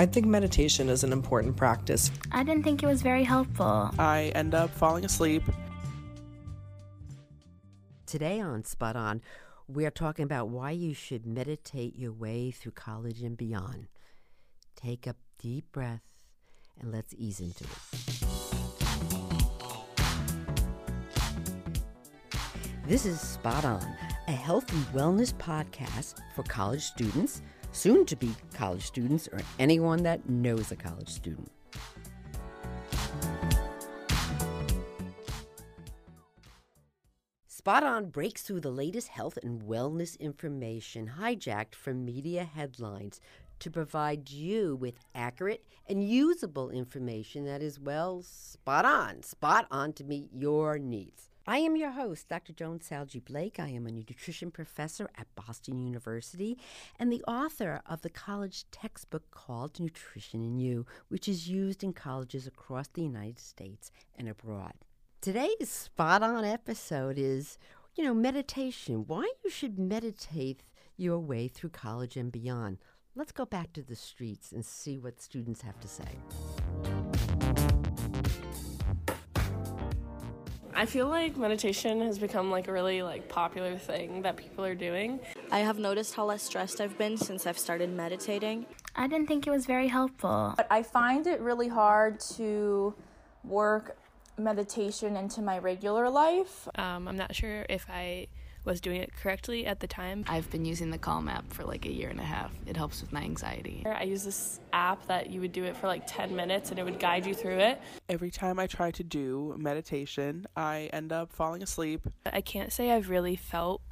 I think meditation is an important practice. I didn't think it was very helpful. I end up falling asleep. Today on Spot On, we're talking about why you should meditate your way through college and beyond. Take a deep breath and let's ease into it. This is Spot On, a health and wellness podcast for college students, soon to be college students, or anyone that knows a college student. Spot On breaks through the latest health and wellness information hijacked from media headlines to provide you with accurate and usable information that is, well, spot on, spot on to meet your needs. I am your host, Dr. Joan Salge Blake. I am a nutrition professor at Boston University and the author of the college textbook called Nutrition & You, which is used in colleges across the United States and abroad. Today's spot on episode is, you know, meditation. Why you should meditate your way through college and beyond. Let's go back to the streets and see what students have to say. I feel like meditation has become like a really like popular thing that people are doing. I have noticed how less stressed I've been since I've started meditating. I didn't think it was very helpful. But I find it really hard to work meditation into my regular life. Um, I'm not sure if I was doing it correctly at the time. I've been using the Calm app for like a year and a half. It helps with my anxiety. I use this app that you would do it for like 10 minutes and it would guide you through it. Every time I try to do meditation, I end up falling asleep. I can't say I've really felt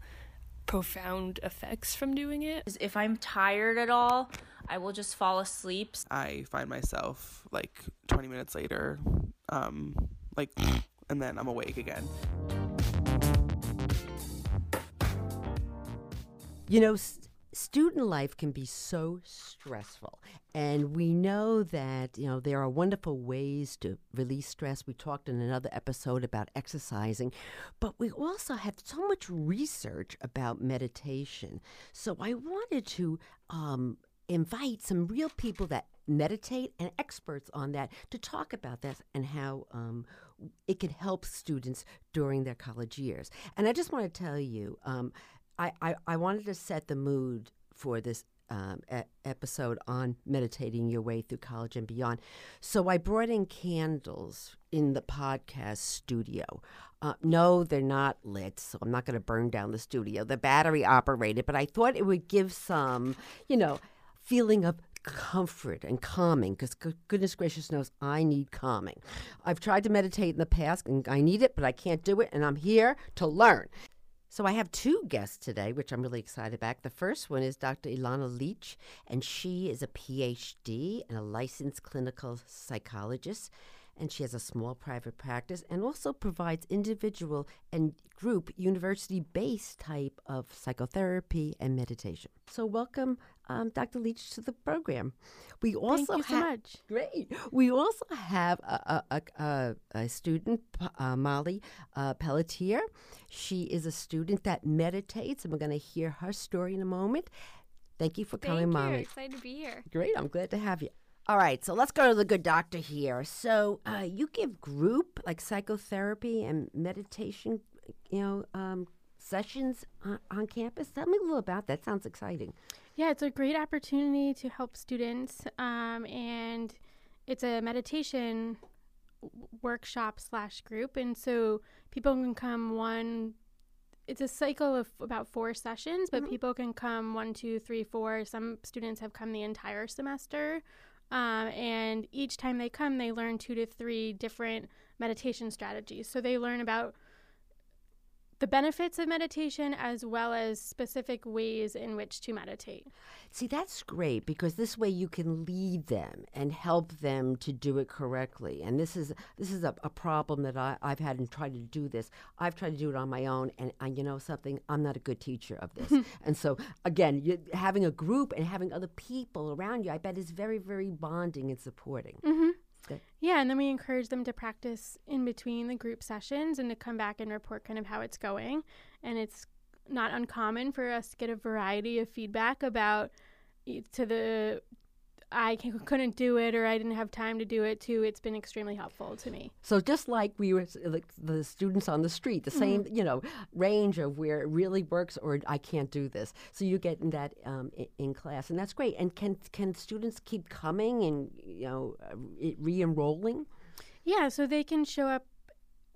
profound effects from doing it. If I'm tired at all, I will just fall asleep. I find myself like 20 minutes later, um, like, and then I'm awake again. You know, st- student life can be so stressful. And we know that, you know, there are wonderful ways to release stress. We talked in another episode about exercising, but we also have so much research about meditation. So I wanted to um, invite some real people that meditate and experts on that to talk about that and how um, it can help students during their college years. And I just want to tell you, um, I, I, I wanted to set the mood for this um, e- episode on meditating your way through college and beyond. So I brought in candles in the podcast studio. Uh, no, they're not lit, so I'm not going to burn down the studio. They're battery operated, but I thought it would give some, you know, feeling of comfort and calming because goodness gracious knows I need calming. I've tried to meditate in the past and I need it, but I can't do it, and I'm here to learn. So I have two guests today, which I'm really excited about. The first one is Dr. Ilana Leach, and she is a PhD and a licensed clinical psychologist. And she has a small private practice and also provides individual and group university based type of psychotherapy and meditation. So, welcome, um, Dr. Leach, to the program. We also Thank you have so much. Great. We also have a, a, a, a, student, uh, Molly uh, Pelletier. She is a student that meditates, and we're going to hear her story in a moment. Thank you for coming, Thank you. Molly. Excited to be here. Great. I'm glad to have you. All right, so let's go to the good doctor here. So, uh, you give group like psychotherapy and meditation, you know, um, sessions on, on campus. Tell me a little about that. Sounds exciting. Yeah, it's a great opportunity to help students, um, and it's a meditation workshop slash group, and so people can come one. It's a cycle of about four sessions, but people can come one, two, three, four. Some students have come the entire semester, um, and each time they come, they learn two to three different meditation strategies. So they learn about the benefits of meditation as well as specific ways in which to meditate. See, that's great because this way you can lead them and help them to do it correctly. And this is this is a, a problem that I, I've had in trying to do this. I've tried to do it on my own, and I, you know something, I'm not a good teacher of this. and so, again, you, having a group and having other people around you, I bet is very, very bonding and supporting. Mm-hmm. Good. Yeah, and then we encourage them to practice in between the group sessions and to come back and report kind of how it's going. And it's not uncommon for us to get a variety of feedback about to the I couldn't do it or I didn't have time to do it too, it's been extremely helpful to me. So just like we were like the students on the street, the same Mm-hmm. you know range of where it really works or I can't do this. So you get in that um, in, in class, and that's great. And can can students keep coming and you know uh, re-enrolling? Yeah, so they can show up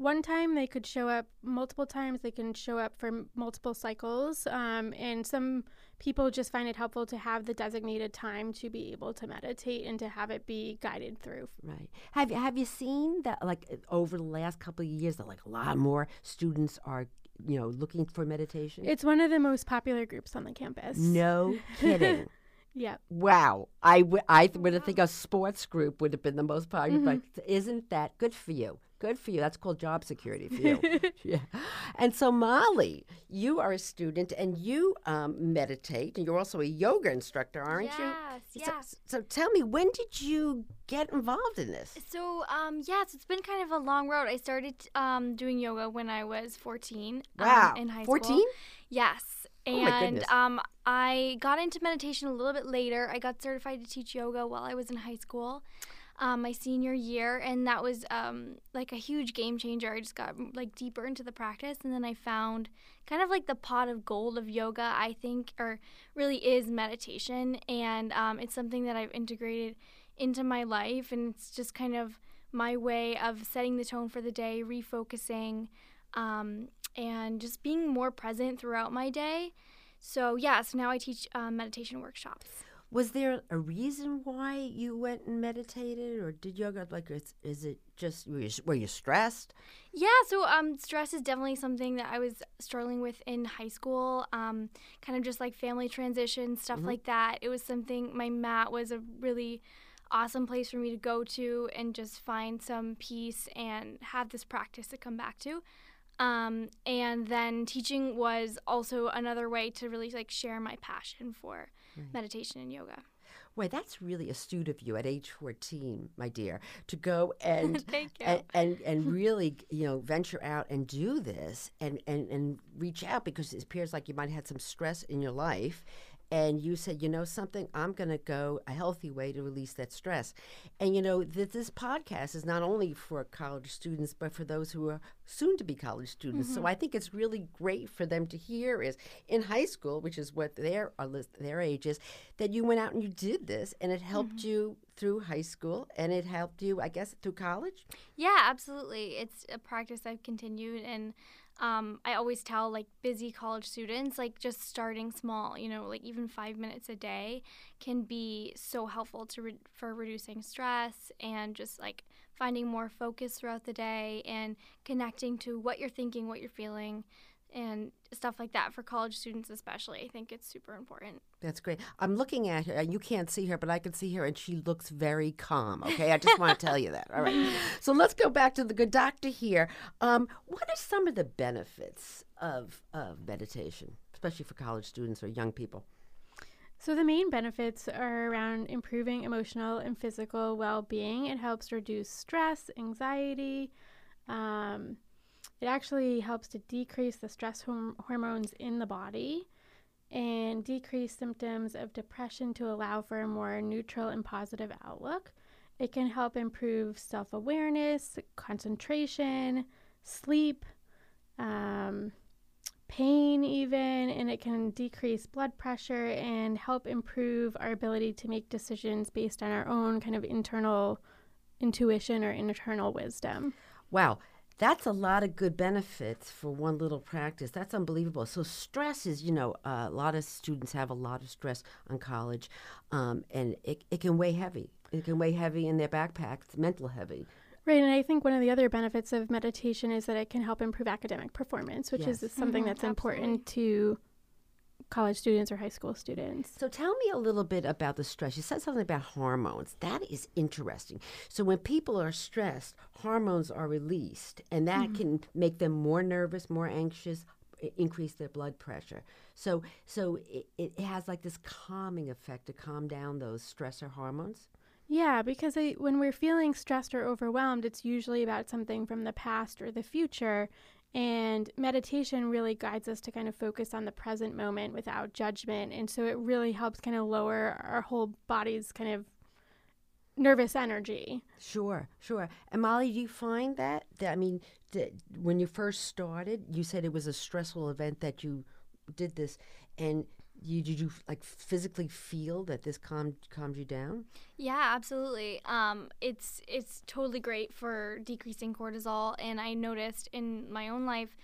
one time, they could show up multiple times, they can show up for m- multiple cycles. Um, and some people just find it helpful to have the designated time to be able to meditate and to have it be guided through. Right. Have you have you seen that like over the last couple of years that like a lot more students are you know looking for meditation? It's one of the most popular groups on the campus. no kidding. Yeah. Wow. I, w- I th- would have think a sports group would have been the most popular, but isn't that good for you? Good for you. That's called job security for you. yeah. And so, Molly, you are a student and you um, meditate, and you're also a yoga instructor, aren't you? Yes, So, yeah. so tell me, when did you get involved in this? So, um, yes, it's been kind of a long road. I started um, doing yoga when I was 14. Wow. Um, in high 14? school. Yes. Oh, my And goodness. um, I got into meditation a little bit later. I got certified to teach yoga while I was in high school. Um, my senior year, and that was um, like a huge game changer. I just got like deeper into the practice, and then I found kind of like the pot of gold of yoga. I think, or really is meditation, and um, it's something that I've integrated into my life, and it's just kind of my way of setting the tone for the day, refocusing, um, and just being more present throughout my day. So yeah, so now I teach um, meditation workshops. Was there a reason why you went and meditated, or did yoga? Like, is, is it just were you, were you stressed? Yeah, so um, stress is definitely something that I was struggling with in high school. Um, kind of just like family transition stuff like that. It was something. My mat was a really awesome place for me to go to and just find some peace and have this practice to come back to. Um, and then teaching was also another way to really like share my passion for Mm. meditation and yoga. Wait, that's really astute of you at age 14, my dear, to go and and, and and really, you know, venture out and do this and, and, and reach out because it appears like you might have had some stress in your life. And you said, you know something, I'm going to go a healthy way to release that stress. And you know, that this podcast is not only for college students, but for those who are soon to be college students. So mm-hmm. I think it's really great for them to hear is in high school, which is what their uh, their age is, that you went out and you did this, and it helped mm-hmm. you through high school, and it helped you, I guess, through college. Yeah, absolutely. It's a practice I've continued, and um, I always tell like busy college students, like just starting small, you know, like even five minutes a day can be so helpful to re- for reducing stress and just like finding more focus throughout the day and connecting to what you're thinking, what you're feeling, and stuff like that for college students especially. I think it's super important. That's great. I'm looking at her, and you can't see her, but I can see her, and she looks very calm. Okay, I just want to tell you that. All right. So let's go back to the good doctor here. Um, what are some of the benefits of of meditation, especially for college students or young people? So, the main benefits are around improving emotional and physical well being. It helps reduce stress, anxiety. Um, it actually helps to decrease the stress horm- hormones in the body and decrease symptoms of depression to allow for a more neutral and positive outlook. It can help improve self awareness, concentration, sleep. Um, pain, even, and it can decrease blood pressure and help improve our ability to make decisions based on our own kind of internal intuition or internal wisdom. Wow, that's a lot of good benefits for one little practice. That's unbelievable. So stress is, you know, uh, a lot of students have a lot of stress on college, um, and it, it can weigh heavy. It can weigh heavy in their backpack. It's mental heavy. Right, and I think one of the other benefits of meditation is that it can help improve academic performance, which Yes. is something Mhm, that's important to college students or high school students. So tell me a little bit about the stress. You said something about hormones. That is interesting. So when people are stressed, hormones are released, and that mm-hmm. can make them more nervous, more anxious, increase their blood pressure. So so it, it has like this calming effect to calm down those stressor hormones. Yeah, because I, when we're feeling stressed or overwhelmed, it's usually about something from the past or the future. And meditation really guides us to kind of focus on the present moment without judgment. And so it really helps kind of lower our whole body's kind of nervous energy. Sure, sure. And Molly, do you find that, that I mean, that when you first started, you said it was a stressful event that you did this, and you did you like physically feel that this calmed calmed you down? Yeah, absolutely. Um, it's it's totally great for decreasing cortisol, and I noticed in my own life,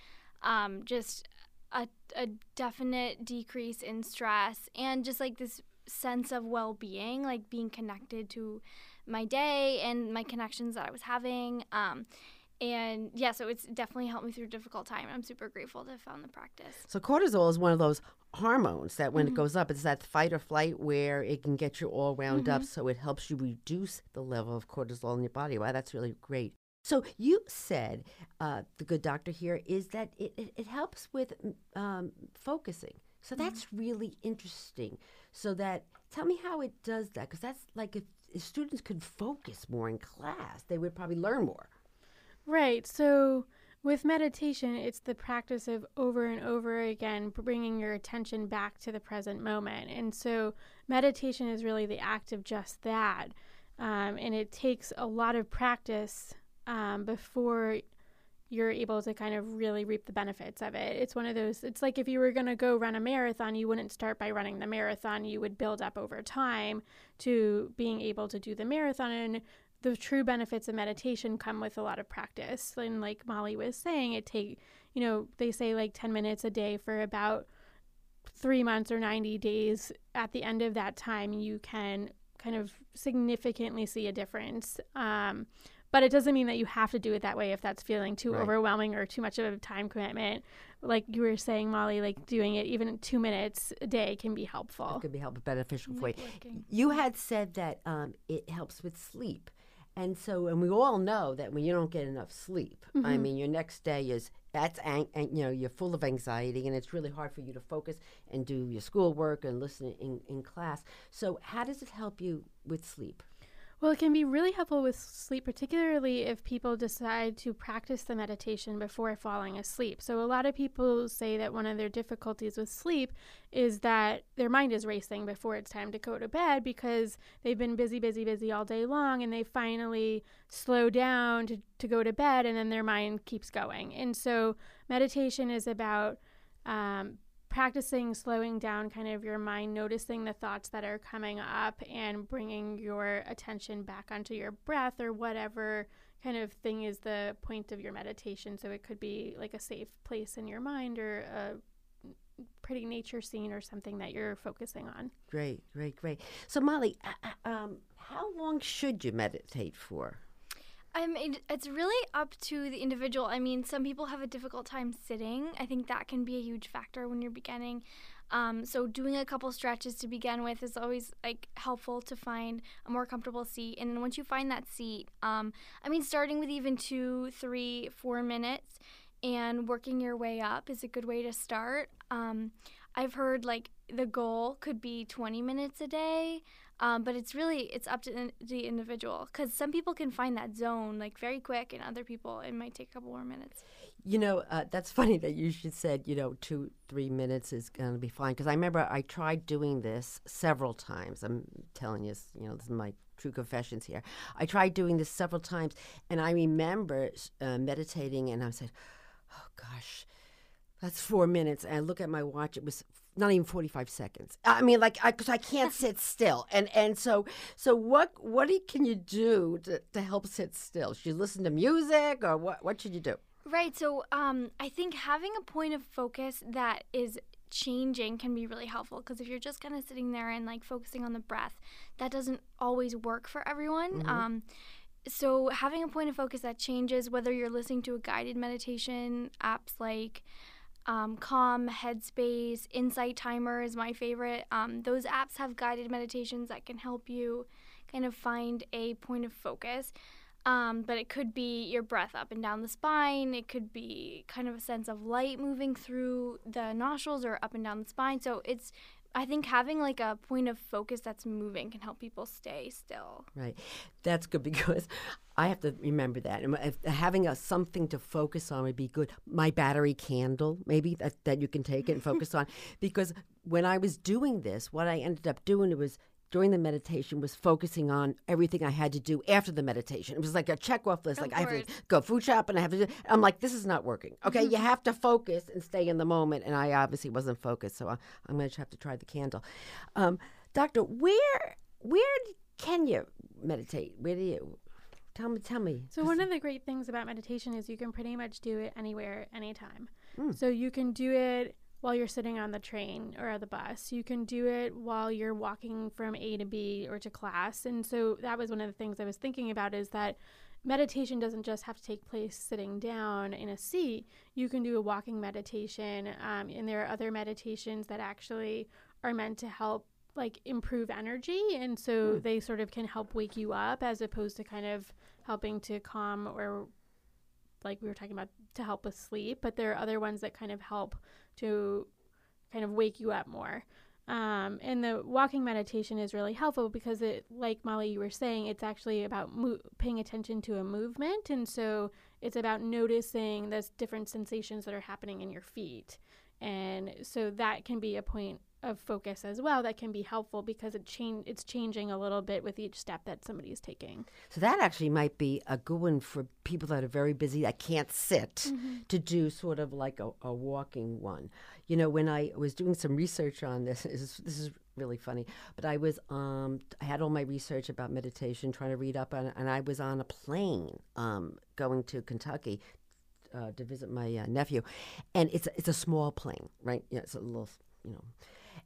um, just a a definite decrease in stress and just like this sense of well being, like being connected to my day and my connections that I was having. Um, and yeah, so it's definitely helped me through a difficult time. I'm super grateful to have found the practice. So cortisol is one of those hormones that when mm-hmm. it goes up, it's that fight or flight where it can get you all wound mm-hmm. up. So it helps you reduce the level of cortisol in your body. Wow, that's really great. So you said uh, the good doctor here is that it, it, it helps with um, focusing. So mm-hmm. that's really interesting. So that tell me how it does that because that's like if, if students could focus more in class, they would probably learn more. Right. So with meditation, it's the practice of over and over again bringing your attention back to the present moment. And so meditation is really the act of just that. Um, and it takes a lot of practice um, before you're able to kind of really reap the benefits of it. It's one of those, it's like if you were going to go run a marathon, you wouldn't start by running the marathon. You would build up over time to being able to do the marathon. And the true benefits of meditation come with a lot of practice. And like Molly was saying, it take, you know, they say like 10 minutes a day for about three months or 90 days. At the end of that time, you can kind of significantly see a difference. Um, but it doesn't mean that you have to do it that way if that's feeling too right. overwhelming or too much of a time commitment. Like you were saying, Molly, like doing it even two minutes a day can be helpful. It could be helpful, beneficial for you. You had said that um, it helps with sleep. And so, and we all know that when you don't get enough sleep, mm-hmm. I mean, your next day is that's ang- and you know you're full of anxiety, and it's really hard for you to focus and do your schoolwork and listen in, in class. So, how does it help you with sleep? Well, it can be really helpful with sleep, particularly if people decide to practice the meditation before falling asleep. So, a lot of people say that one of their difficulties with sleep is that their mind is racing before it's time to go to bed because they've been busy, busy, busy all day long and they finally slow down to, to go to bed and then their mind keeps going. And so, meditation is about um, practicing slowing down kind of your mind, noticing the thoughts that are coming up, and bringing your attention back onto your breath or whatever kind of thing is the point of your meditation. So it could be like a safe place in your mind or a pretty nature scene or something that you're focusing on. Great, great, great. So, Molly, uh, uh um, how long should you meditate for? I mean, it's really up to the individual. I mean, some people have a difficult time sitting. I think that can be a huge factor when you're beginning. Um, so doing a couple stretches to begin with is always like helpful to find a more comfortable seat. And then once you find that seat, um, I mean, starting with even two, three, four minutes and working your way up is a good way to start. Um, I've heard like the goal could be 20 minutes a day. Um, but it's really it's up to the individual because some people can find that zone like very quick, and other people it might take a couple more minutes. You know, uh, that's funny that you should said you know two three minutes is going to be fine because I remember I tried doing this several times. I'm telling you, you know, this is my true confessions here. I tried doing this several times, and I remember uh, meditating, and I said, "Oh gosh." That's four minutes. And I look at my watch. It was not even 45 seconds. I mean, like, i because I, can't sit still. And and so so what what can you do to, to help sit still? Should you listen to music or what, what should you do? Right. So um, I think having a point of focus that is changing can be really helpful because if you're just kind of sitting there and like focusing on the breath, that doesn't always work for everyone. Mm-hmm. Um, so having a point of focus that changes, whether you're listening to a guided meditation, apps like um, Calm, Headspace, Insight Timer is my favorite. Um, those apps have guided meditations that can help you kind of find a point of focus. Um, but it could be your breath up and down the spine. It could be kind of a sense of light moving through the nostrils or up and down the spine. So it's I think having like a point of focus that's moving can help people stay still. Right. That's good because I have to remember that. And having a something to focus on would be good. My battery candle, maybe that, that you can take it and focus on. Because when I was doing this, what I ended up doing was during the meditation was focusing on everything I had to do after the meditation. It was like a check off list. Like I have to go food shop and I have to do. I'm like, this is not working. Okay, you have to focus and stay in the moment. And I obviously wasn't focused, so I, I'm going to have to try the candle. Um, doctor, where where can you meditate? Where do you? Tell me, tell me. So one of the great things about meditation is you can pretty much do it anywhere, anytime. Mm. So you can do it while you're sitting on the train or the bus. You can do it while you're walking from A to B or to class. And so that was one of the things I was thinking about is that meditation doesn't just have to take place sitting down in a seat. You can do a walking meditation, um, and there are other meditations that actually are meant to help like improve energy and so they sort of can help wake you up as opposed to kind of helping to calm or like we were talking about to help with sleep but there are other ones that kind of help to kind of wake you up more. Um, and the walking meditation is really helpful because it like molly you were saying it's actually about mo- paying attention to a movement. And so it's about noticing those different sensations that are happening in your feet. And so that can be a point of focus as well that can be helpful because it change it's changing a little bit with each step that somebody is taking So that actually might be a good one for people that are very busy that can't sit to do sort of like a, a walking one. You know, when I was doing some research on this, this is, this is really funny, but I was um I had all my research about meditation, trying to read up on it, and I was on a plane um going to Kentucky. Uh, to visit my uh, nephew, and it's a, it's a small plane, right? Yeah, it's a little, you know,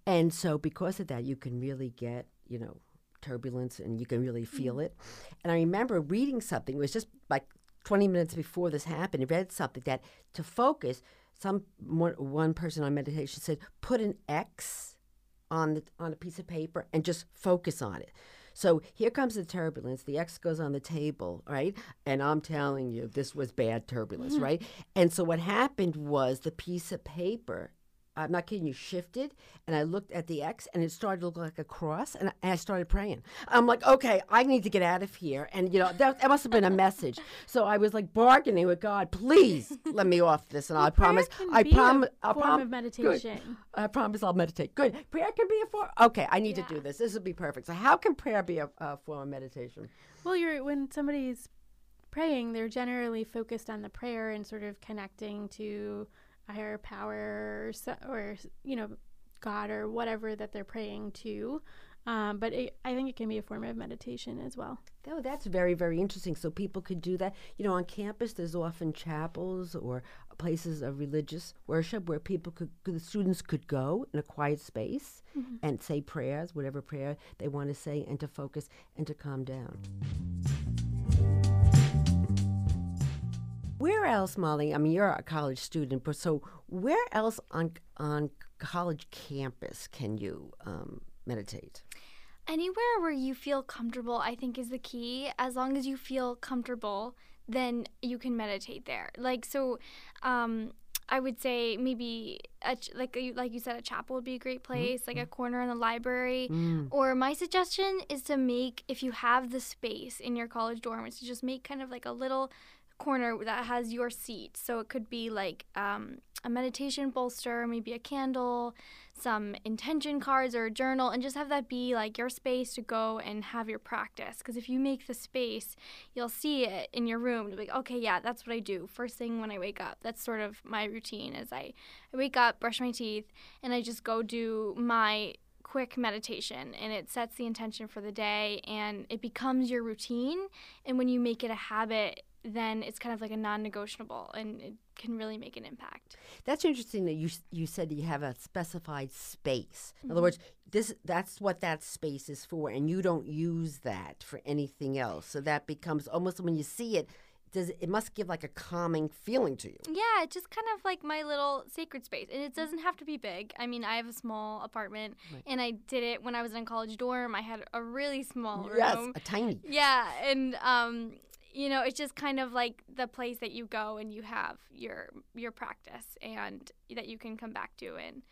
and so because of that, you can really get, you know, turbulence and you can really mm-hmm. feel it. And I remember reading something, it was just like 20 minutes before this happened, I read something that to focus, some one, one person on meditation said, put an X on the on a piece of paper and just focus on it. So here comes the turbulence. The X goes on the table, right? And I'm telling you, this was bad turbulence, mm-hmm. right? And so what happened was the piece of paper I'm not kidding you, shifted, and I looked at the X, and it started to look like a cross, and I, and I started praying. I'm like, okay, I need to get out of here, and you know that, that must have been a message. So I was like bargaining with God, please let me off this, and I promise, I a promise, I form prom- of good. I promise I'll meditate. Good, prayer can be a form. Okay, I need to do this. This will be perfect. So how can prayer be a, a form of meditation? Well, you're when somebody's praying, they're generally focused on the prayer and sort of connecting to a higher power or, so- or you know, God or whatever that they're praying to. Um, but it, I think it can be a form of meditation as well. Oh, that's very, very interesting. So people could do that. You know, on campus, there's often chapels or places of religious worship where people could, the students could go in a quiet space and say prayers, whatever prayer they want to say, and to focus and to calm down. Where else, Molly? I mean, you're a college student, but so where else on on college campus can you um, meditate? Anywhere where you feel comfortable, I think, is the key. As long as you feel comfortable, then you can meditate there. Like so, um, I would say maybe a ch- like you like you said, a chapel would be a great place, like a corner in the library. Or my suggestion is to make if you have the space in your college dorm, is to just make kind of like a little corner that has your seat. So it could be like um, a meditation bolster, maybe a candle, some intention cards or a journal, and just have that be like your space to go and have your practice. Because if you make the space, you'll see it in your room. You'll be like, okay, yeah, that's what I do first thing when I wake up. That's sort of my routine. Is I, I wake up, brush my teeth, and I just go do my quick meditation and it sets the intention for the day and it becomes your routine and when you make it a habit then it's kind of like a non-negotiable and it can really make an impact That's interesting that you you said you have a specified space. In Mm-hmm. other words, this that's what that space is for, and you don't use that for anything else. So that becomes almost when you see it, does it must give like a calming feeling to you. yeah it's just kind of like my little sacred space and it doesn't have to be big i mean i have a small apartment and i did it when i was in a college dorm i had a really small room Yes, a tiny. Yeah, and um, you know, it's just kind of like the place that you go and you have your your practice and that you can come back to and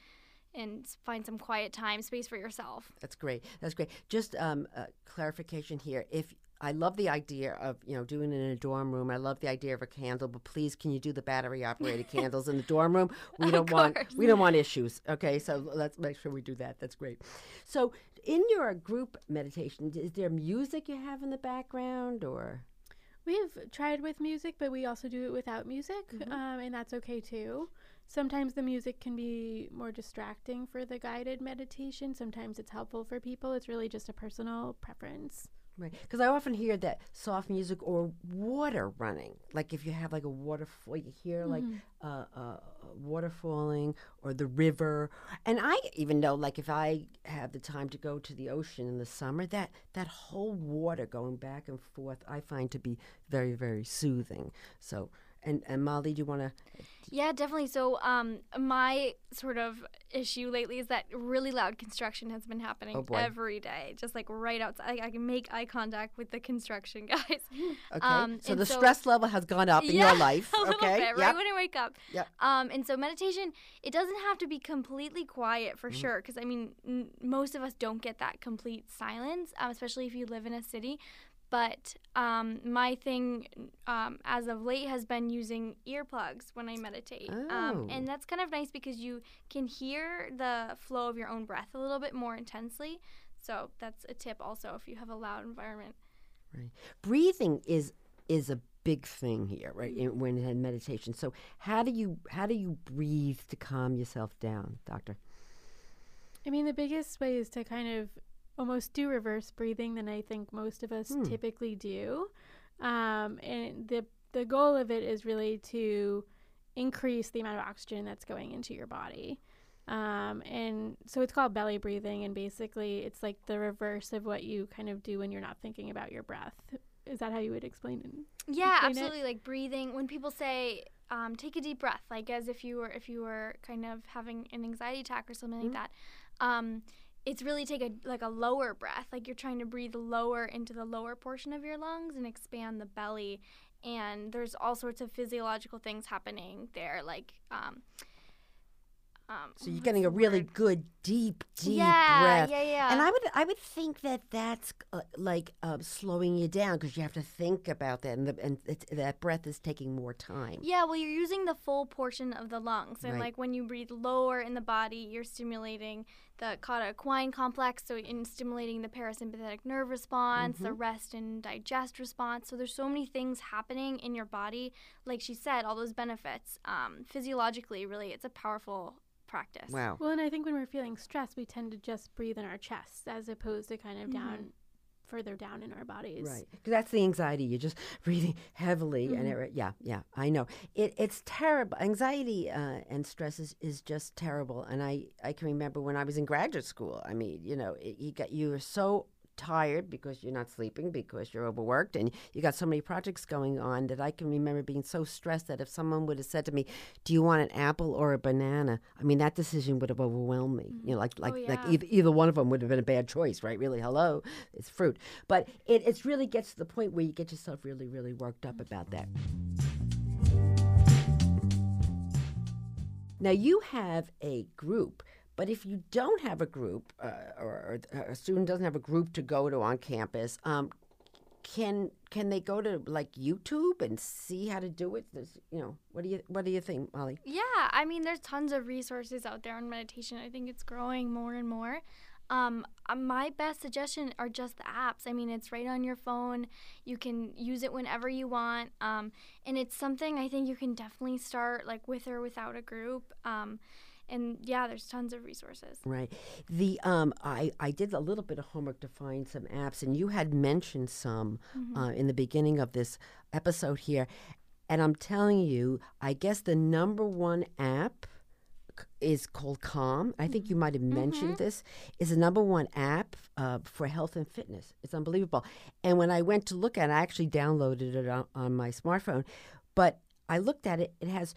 and find some quiet time, space for yourself. That's great. That's great. Just um, uh, clarification here. If I love the idea of you know doing it in a dorm room. I love the idea of a candle, but please, can you do the battery operated candles in the dorm room? We don't want we don't want issues. Okay, so let's make sure we do that. That's great. So In your group meditation, is there music you have in the background or? We've tried with music, but we also do it without music, Mm-hmm. um, and that's okay too. Sometimes the music can be more distracting for the guided meditation. Sometimes it's helpful for people. It's really just a personal preference. Right, because I often hear that soft music or water running. Like if you have like a waterfall, you hear like Mhm. uh, uh, water falling or the river. And I even know, like if I have the time to go to the ocean in the summer, that that whole water going back and forth, I find to be very very soothing. So, and and Molly, do you want to? Yeah, definitely. So, um, my sort of issue lately is that really loud construction has been happening Oh, every day, just like right outside. I, I can make eye contact with the construction guys. Okay, Um, so the stress level has gone up in Yeah, your life. a little okay, bit, right Yep. when I wake up. Yep. Um, and so meditation, it doesn't have to be completely quiet for Mhm. sure, because I mean, n- most of us don't get that complete silence, um, especially if you live in a city. But um, my thing um, as of late has been using earplugs when I meditate. Oh. Um, and that's kind of nice because you can hear the flow of your own breath a little bit more intensely. So that's a tip also if you have a loud environment. Right. Breathing is is a big thing here, right? In, when in meditation. So how do you how do you breathe to calm yourself down, doctor? I mean, the biggest way is to kind of almost do reverse breathing than I think most of us Hmm. typically do. Um, and the the goal of it is really to increase the amount of oxygen that's going into your body. Um, and so it's called belly breathing, and basically it's like the reverse of what you kind of do when you're not thinking about your breath. Is that how you would explain it? Yeah, explain it? absolutely. Like breathing. When people say, um, "Take a deep breath," like as if you were if you were kind of having an anxiety attack or something Mm-hmm. like that. Um, it's really take a like a lower breath. Like you're trying to breathe lower into the lower portion of your lungs and expand the belly. And there's all sorts of physiological things happening there, like. Um, um, So you're getting a really word? good deep deep Yeah, breath. yeah, yeah. And I would I would think that that's uh, like uh, slowing you down because you have to think about that, and the, and it's, that breath is taking more time. Yeah, well, you're using the full portion of the lungs. And Right. like when you breathe lower in the body, you're stimulating the cauda equina complex, so in stimulating the parasympathetic nerve response, the Mm-hmm. rest and digest response. So there's so many things happening in your body. Like she said, all those benefits. Um, physiologically, really, it's a powerful practice. Wow. Well, and I think when we're feeling stressed, we tend to just breathe in our chest as opposed to kind of Mhm. down further down in our bodies. Right, because that's the anxiety. You're just breathing heavily, and Mhm. it, yeah, yeah, I know. It, it's terrible. Anxiety uh, and stress is, is just terrible. And I, I can remember when I was in graduate school. I mean, you know, it, you got you were so tired because you're not sleeping because you're overworked and you got so many projects going on that I can remember being so stressed that if someone would have said to me, "Do you want an apple or a banana?" I mean, that decision would have overwhelmed me. You know, like mm-hmm. like oh, like yeah. either, either one of them would have been a bad choice, right? Really, hello, it's fruit. But it it's really gets to the point where you get yourself really really worked up about that. Now you have a group, but if you don't have a group, uh, or, or a student doesn't have a group to go to on campus, um, can can they go to like YouTube and see how to do it? There's, you know, what do you what do you think, Molly? Yeah, I mean, there's tons of resources out there on meditation. I think it's growing more and more. Um, uh, my best suggestion are just the apps. I mean, it's right on your phone. You can use it whenever you want, um, and it's something I think you can definitely start like with or without a group. Um, and yeah, there's tons of resources. Right. The um, I I did a little bit of homework to find some apps, and you had mentioned some uh, in the beginning of this episode here, and I'm telling you, I guess the number one app is called Calm. I think you might have mentioned this. Is the number one app uh, for health and fitness. It's unbelievable. And when I went to look at it, I actually downloaded it on, on my smartphone. But I looked at it, it has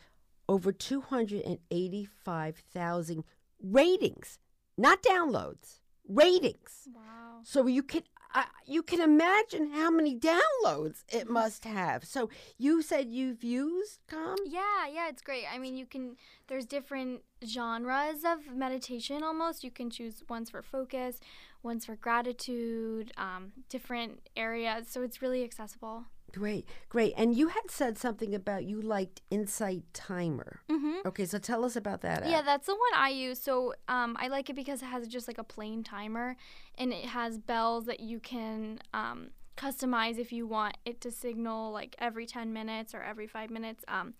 over 285,000 ratings, not downloads, ratings. Wow. So you can uh, you can imagine how many downloads it must have. So you said you've used Calm? Yeah, yeah, it's great. I mean, you can, there's different genres of meditation almost. You can choose ones for focus, ones for gratitude, um, different areas. So it's really accessible. Great, great. And you had said something about you liked Insight Timer. Mm-hmm. Okay, so tell us about that. Yeah, app. that's the one I use. So um, I like it because it has just like a plain timer, and it has bells that you can um, customize if you want it to signal like every 10 minutes or every five minutes. Um,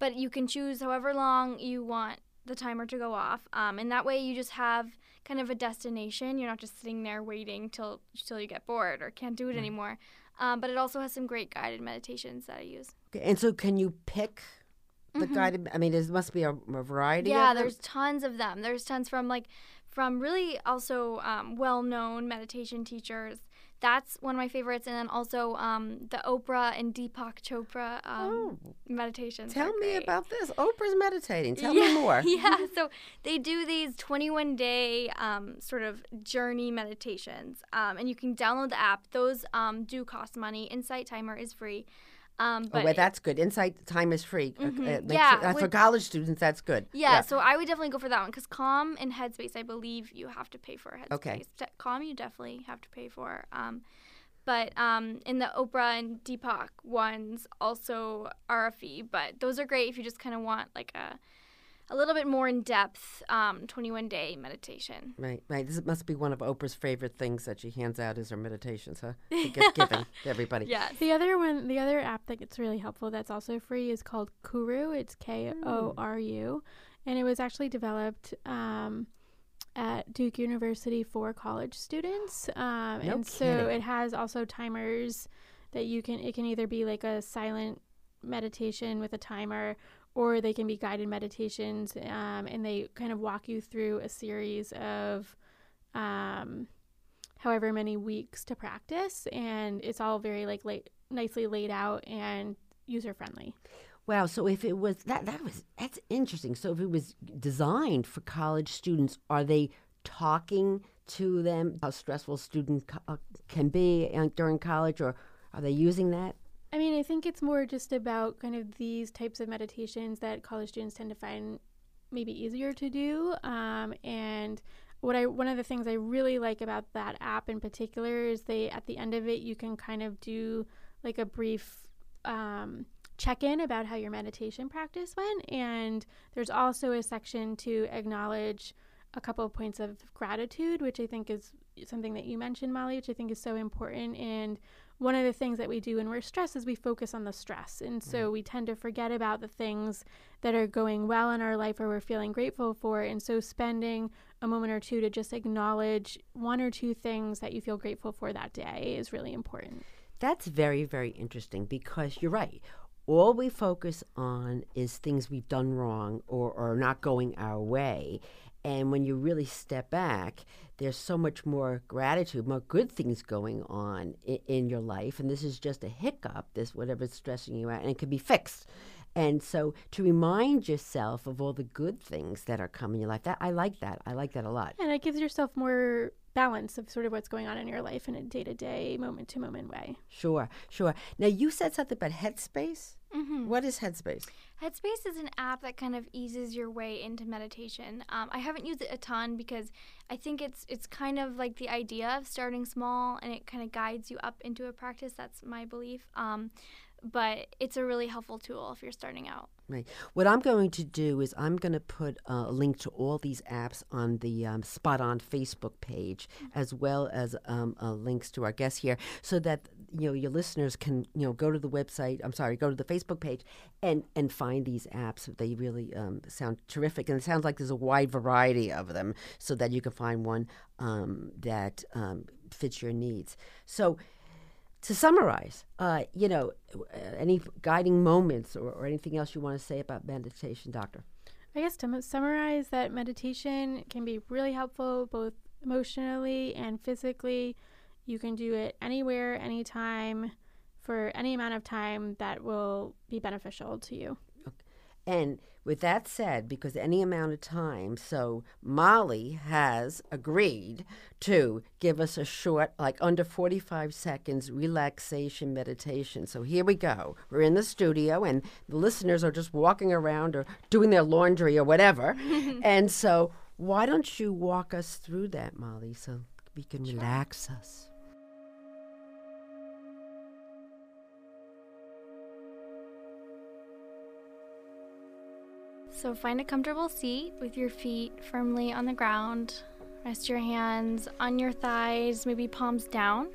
but you can choose however long you want the timer to go off, um, and that way you just have kind of a destination. You're not just sitting there waiting till till you get bored or can't do it anymore. Um, but it also has some great guided meditations that I use. Okay, and so can you pick the Mhm. guided? I mean, there must be a, a variety. Yeah, of them? there's tons of them. There's tons from like from really also um, well-known meditation teachers. That's one of my favorites, and then also um, the Oprah and Deepak Chopra um, meditations. Oh. Tell me great. about this. Oprah's meditating. Tell yeah, me more. yeah, so they do these 21 day um, sort of journey meditations, um, and you can download the app. Those um, do cost money. Insight Timer is free. Um, Oh, but well, that's good. Insight time is free. Mhm. uh, Yeah, sure- uh, for with- college students, that's good. Yeah, so I would definitely go for that one because Calm and Headspace, I believe you have to pay for Headspace. Okay. De- Calm, you definitely have to pay for. Um, but um, in the Oprah and Deepak ones also are a fee, but those are great if you just kind of want like a a little bit more in depth um, 21 day meditation. Right, right. This must be one of Oprah's favorite things that she hands out is her meditations, huh? To gift giving to everybody. Yes. The other one, the other app that gets really helpful that's also free is called Koru. It's K O R U, and it was actually developed um, at Duke University for college students. Um, No and so it has also timers that you can. It can either be like a silent meditation with a timer. Or they can be guided meditations, um, and they kind of walk you through a series of um, however many weeks to practice and it's all very like nicely laid out and user friendly Wow. So if it was that, that was that's interesting. So if it was designed for college students, are they talking to them how stressful student co- uh, can be uh, during college, or are they using that? I mean i think it's more just about kind of these types of meditations that college students tend to find maybe easier to do um, and what i one of the things i really like about that app in particular is they at the end of it you can kind of do like a brief um, check in about how your meditation practice went. And there's also a section to acknowledge a couple of points of gratitude, which I think is something that you mentioned, Molly, which I think is so important. And one of the things that we do when we're stressed is we focus on the stress. And so mm-hmm. we tend to forget about the things that are going well in our life or we're feeling grateful for. And so spending a moment or two to just acknowledge one or two things that you feel grateful for that day is really important. That's very, very interesting because you're right. All we focus on is things we've done wrong or are not going our way. And when you really step back, there's so much more gratitude, more good things going on in, in your life. And this is just a hiccup, this whatever's stressing you out, and it can be fixed. And so to remind yourself of all the good things that are coming in your life, that I like that. I like that a lot. And it gives yourself more balance of sort of what's going on in your life in a day to day, moment to moment way. Sure, sure. Now you said something about Headspace. Mhm. What is Headspace? Headspace is an app that kind of eases your way into meditation. Um, I haven't used it a ton because I think it's it's kind of like the idea of starting small and it kind of guides you up into a practice. That's my belief. Um, but it's a really helpful tool if you're starting out. Right. What I'm going to do is I'm going to put a link to all these apps on the um, Spot On Facebook page, as well as um, uh, links to our guests here, so that you know your listeners can you know go to the website. I'm sorry, go to the Facebook page and and find these apps. They really um, sound terrific, and it sounds like there's a wide variety of them, so that you can find one um, that um, fits your needs. So to summarize, uh, you know, uh, any guiding moments or, or anything else you want to say about meditation, Doctor? I guess to summarize that meditation can be really helpful both emotionally and physically. You can do it anywhere, anytime, for any amount of time that will be beneficial to you. And with that said, because any amount of time, so Molly has agreed to give us a short, like under 45 seconds, relaxation meditation. So here we go. We're in the studio, and the listeners are just walking around or doing their laundry or whatever. and so, why don't you walk us through that, Molly, so we can relax us? So find a comfortable seat with your feet firmly on the ground. Rest your hands on your thighs, maybe palms down.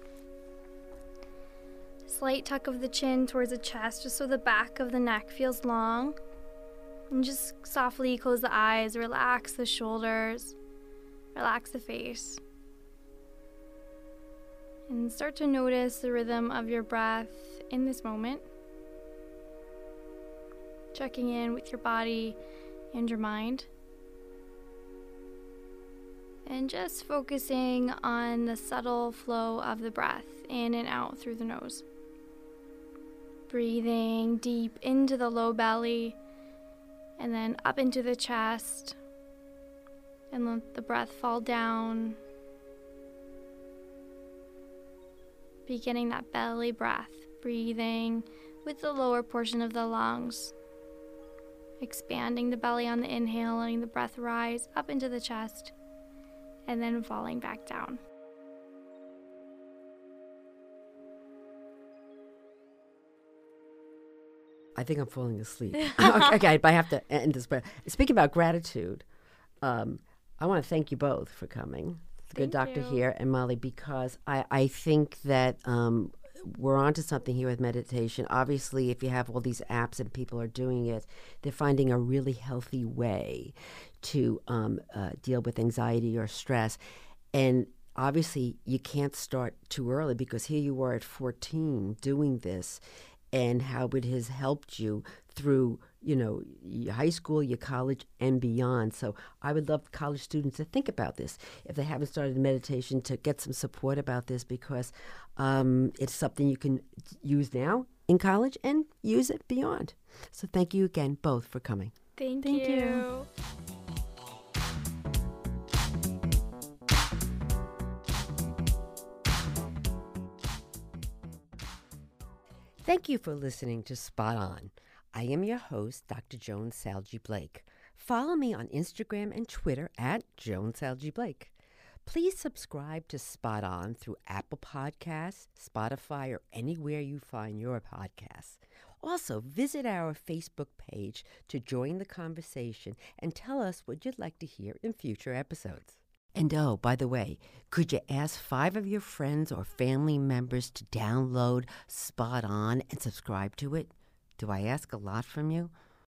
Slight tuck of the chin towards the chest, just so the back of the neck feels long. And just softly close the eyes, relax the shoulders, relax the face. And start to notice the rhythm of your breath in this moment. Checking in with your body and your mind. And just focusing on the subtle flow of the breath in and out through the nose. Breathing deep into the low belly and then up into the chest. And let the breath fall down. Beginning that belly breath, breathing with the lower portion of the lungs. Expanding the belly on the inhale, letting the breath rise up into the chest, and then falling back down. I think I'm falling asleep. okay, but I have to end this. But speaking about gratitude, um, I want to thank you both for coming. The good doctor you. here and Molly, because I, I think that um, we're onto something here with meditation. Obviously, if you have all these apps and people are doing it, they're finding a really healthy way to um, uh, deal with anxiety or stress. And obviously, you can't start too early because here you are at 14 doing this and how it has helped you through you know your high school your college and beyond so i would love college students to think about this if they haven't started meditation to get some support about this because um, it's something you can use now in college and use it beyond so thank you again both for coming Thank, Thank you. you. Thank you for listening to Spot On. I am your host, Dr. Joan Salge Blake. Follow me on Instagram and Twitter at Joan Salge Blake. Please subscribe to Spot On through Apple Podcasts, Spotify, or anywhere you find your podcasts. Also, visit our Facebook page to join the conversation and tell us what you'd like to hear in future episodes. And oh, by the way, could you ask five of your friends or family members to download Spot On and subscribe to it? Do I ask a lot from you?